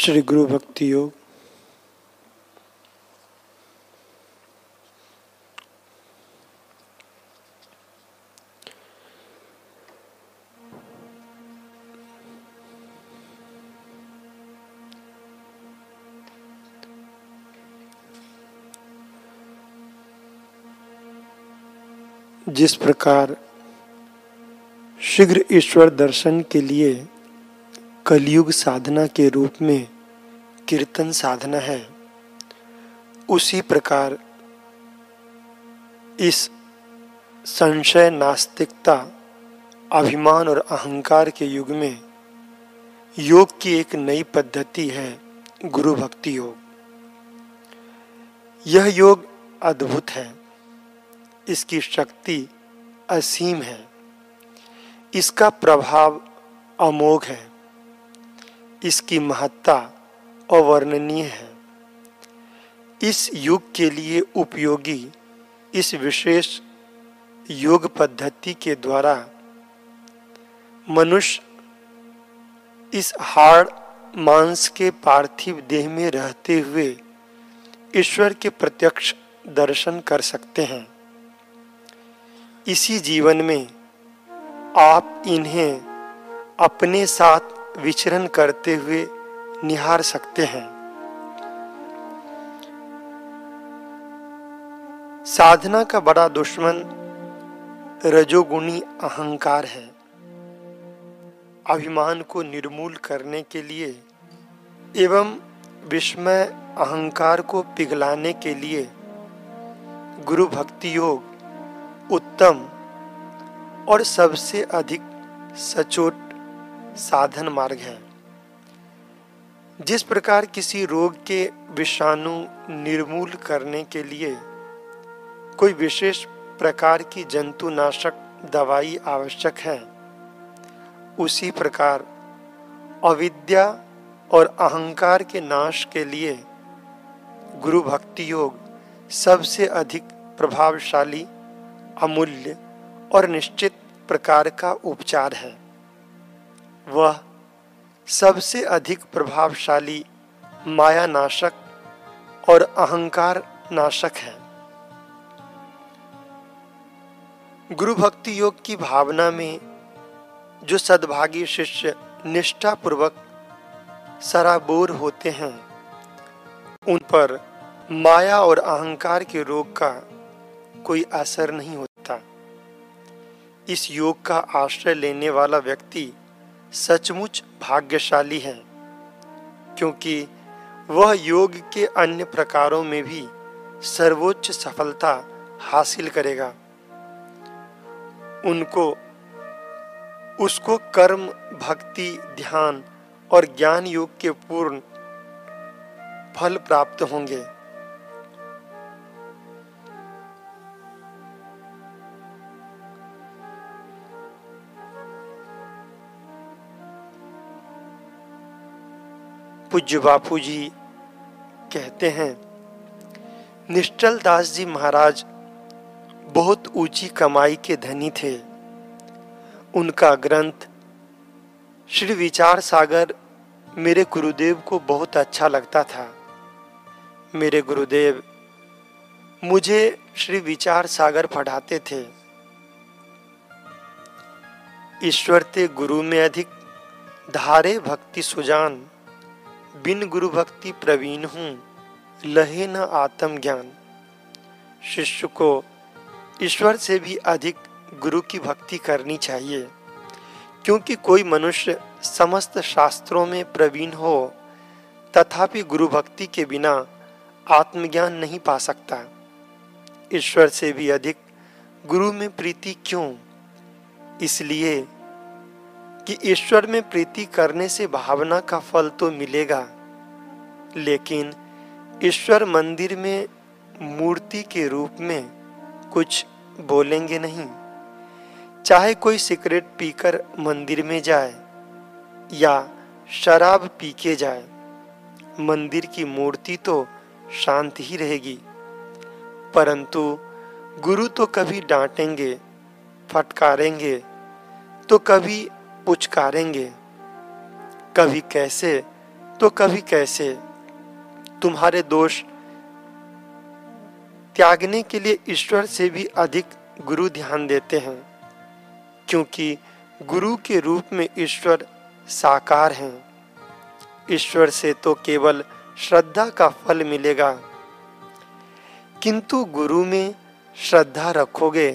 श्री गुरु भक्ति योग। जिस प्रकार शीघ्र ईश्वर दर्शन के लिए कलयुग साधना के रूप में कीर्तन साधना है। उसी प्रकार इस संशय नास्तिकता, अभिमान और अहंकार के युग में योग की एक नई पद्धति है, गुरु भक्ति योग। यह योग अद्भुत है। इसकी शक्ति असीम है। इसका प्रभाव अमोघ है। इसकी महत्ता अवर्णनीय है। इस युग के लिए उपयोगी इस विशेष योग पद्धति के द्वारा मनुष्य इस हाड़ मांस के पार्थिव देह में रहते हुए ईश्वर के प्रत्यक्ष दर्शन कर सकते हैं। इसी जीवन में आप इन्हें अपने साथ विचरण करते हुए निहार सकते हैं। साधना का बड़ा दुश्मन रजोगुणी अहंकार है। अभिमान को निर्मूल करने के लिए एवं विस्मय अहंकार को पिघलाने के लिए गुरु भक्ति योग उत्तम और सबसे अधिक सचोट साधन मार्ग है। जिस प्रकार किसी रोग के विषाणु निर्मूल करने के लिए कोई विशेष प्रकार की जंतुनाशक दवाई आवश्यक है, उसी प्रकार अविद्या और अहंकार के नाश के लिए गुरु भक्ति योग सबसे अधिक प्रभावशाली, अमूल्य और निश्चित प्रकार का उपचार है। वह सबसे अधिक प्रभावशाली माया नाशक और अहंकार नाशक है। गुरु भक्ति योग की भावना में जो सद्भागी शिष्य निष्ठापूर्वक सराबोर होते हैं, उन पर माया और अहंकार के रोग का कोई असर नहीं होता। इस योग का आश्रय लेने वाला व्यक्ति सचमुच भाग्यशाली है, क्योंकि वह योग के अन्य प्रकारों में भी सर्वोच्च सफलता हासिल करेगा। उनको, उसको कर्म, भक्ति, ध्यान और ज्ञान योग के पूर्ण फल प्राप्त होंगे। पूज्य बापू जी कहते हैं, निश्चल दास जी महाराज बहुत ऊँची कमाई के धनी थे। उनका ग्रंथ श्री विचार सागर मेरे गुरुदेव को बहुत अच्छा लगता था। मेरे गुरुदेव मुझे श्री विचार सागर पढ़ाते थे। ईश्वर ते गुरु में अधिक धारे भक्ति सुजान बिन गुरु भक्ति प्रवीण हूँ, लहे न आत्म ज्ञान। शिष्य को ईश्वर से भी अधिक गुरु की भक्ति करनी चाहिए, क्योंकि कोई मनुष्य समस्त शास्त्रों में प्रवीण हो, तथापि गुरु भक्ति के बिना आत्मज्ञान नहीं पा सकता। ईश्वर से भी अधिक गुरु में प्रीति क्यों? इसलिए कि ईश्वर में प्रीति करने से भावना का फल तो मिलेगा। लेकिन ईश्वर मंदिर में मूर्ति के रूप में कुछ बोलेंगे नहीं। चाहे कोई सिगरेट पीकर मंदिर में जाए या शराब पी के जाए, मंदिर की मूर्ति तो शांत ही रहेगी। परंतु गुरु तो कभी डांटेंगे, फटकारेंगे तो कभी पुचकारेंगे। कभी कैसे तो कभी कैसे। तुम्हारे दोष त्यागने के लिए ईश्वर से भी अधिक गुरु ध्यान देते हैं, क्योंकि गुरु के रूप में ईश्वर साकार हैं। ईश्वर से तो केवल श्रद्धा का फल मिलेगा। किंतु गुरु में श्रद्धा रखोगे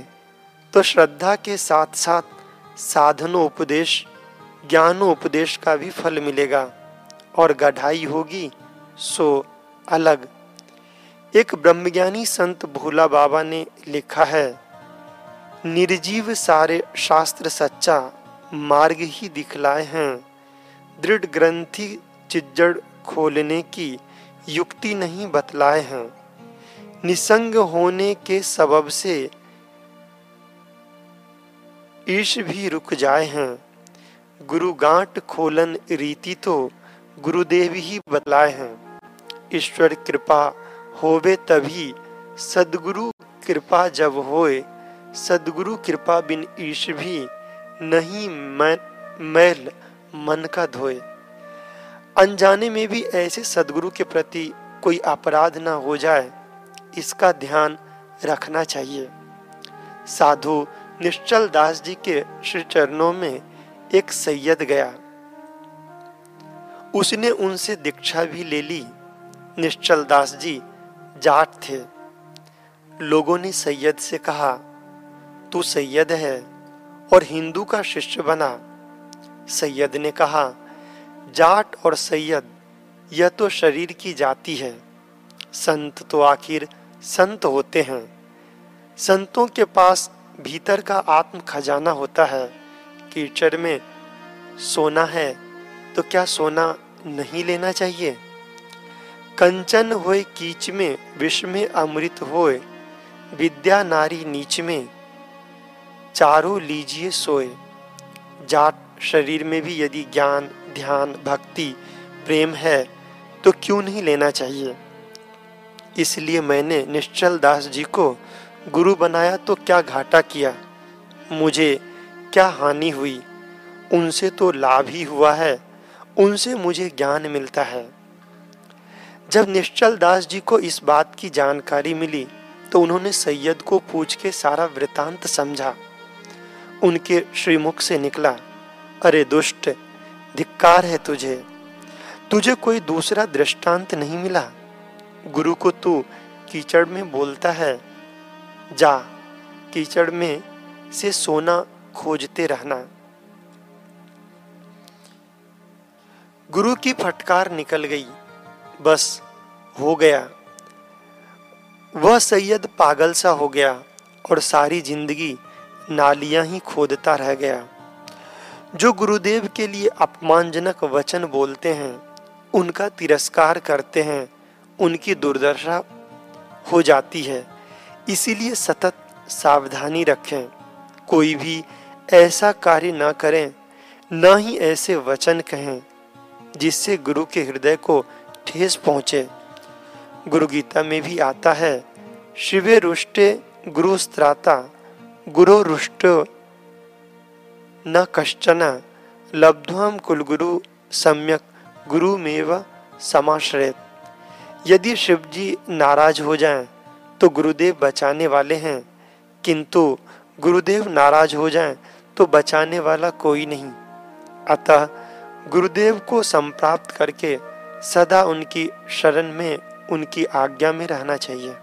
तो श्रद्धा के साथ साथ साधनोपदेश, ज्ञानोपदेश का भी फल मिलेगा, और गढ़ाई होगी, सो अलग। एक ब्रह्मज्ञानी संत भोला बाबा ने लिखा है, निर्जीव सारे शास्त्र सच्चा मार्ग ही दिखलाए हैं। दृढ़ ग्रंथि चिज्जड़ खोलने की युक्ति नहीं बतलाए हैं। निसंग होने के सबब से ईश भी रुक जाए हैं। गुरु गांठ खोलन रीति तो गुरुदेव ही बतलाए हैं। ईश्वर कृपा होवे तभी सदगुरु कृपा जब होए। सदगुरु कृपा बिन ईश भी नहीं मैल मन का धोए। अनजाने में भी ऐसे सदगुरु के प्रति कोई अपराध ना हो जाए, इसका ध्यान रखना चाहिए। साधु निश्चल दास जी के श्री चरणों में एक सैयद गया। उसने उनसे दीक्षा भी ले ली। निश्चल दास जी जाट थे। लोगों ने सैयद से कहा, तू सैयद है और हिंदू का शिष्य बना। सैयद ने कहा, जाट और सैयद, यह तो शरीर की जाति है। संत तो आखिर संत होते हैं। संतों के पास भीतर का आत्म खजाना होता है। कीचड़ में सोना है तो क्या सोना नहीं लेना चाहिए? कंचन होए कीच में विष में अमृत होए, विद्या नारी नीच में, चारों लीजिए सोए। जाट शरीर में भी यदि ज्ञान, ध्यान, भक्ति, प्रेम है तो क्यों नहीं लेना चाहिए? इसलिए मैंने निश्चल दास जी को, गुरु बनाया तो क्या घाटा किया? मुझे क्या हानि हुई? उनसे तो लाभ ही हुआ है, उनसे मुझे ज्ञान मिलता है। जब निश्चल दास जी को इस बात की जानकारी मिली तो उन्होंने सैयद को पूछ के सारा वृतांत समझा। उनके श्रीमुख से निकला, अरे दुष्ट, धिक्कार है तुझे। तुझे कोई दूसरा दृष्टांत नहीं मिला। गुरु को तू कीचड़ में बोलता है, जा, कीचड़ में से सोना खोजते रहना। गुरु की फटकार निकल गई। बस हो गया। वह सैयद पागल सा हो गया और सारी ज़िंदगी नालियाँ ही खोदता रह गया। जो गुरुदेव के लिए अपमानजनक वचन बोलते हैं, उनका तिरस्कार करते हैं, उनकी दुर्दशा हो जाती है। इसीलिए सतत सावधानी रखें। कोई भी ऐसा कार्य न करें, न ही ऐसे वचन कहें, जिससे गुरु के हृदय को ठेस पहुँचे। गुरु गीता में भी आता है। शिवे रुष्टे गुरु स्त्राता, गुरु रुष्ट न कश्चन लब्ध्वम कुलगुरु सम्यक गुरु मेव समाश्रयत। यदि शिव जी नाराज़ हो जाएँ तो गुरुदेव बचाने वाले हैं। किंतु गुरुदेव नाराज़ हो जाएँ तो बचाने वाला कोई नहीं। अतः गुरुदेव को संप्राप्त करके सदा उनकी शरण में उनकी आज्ञा में रहना चाहिए।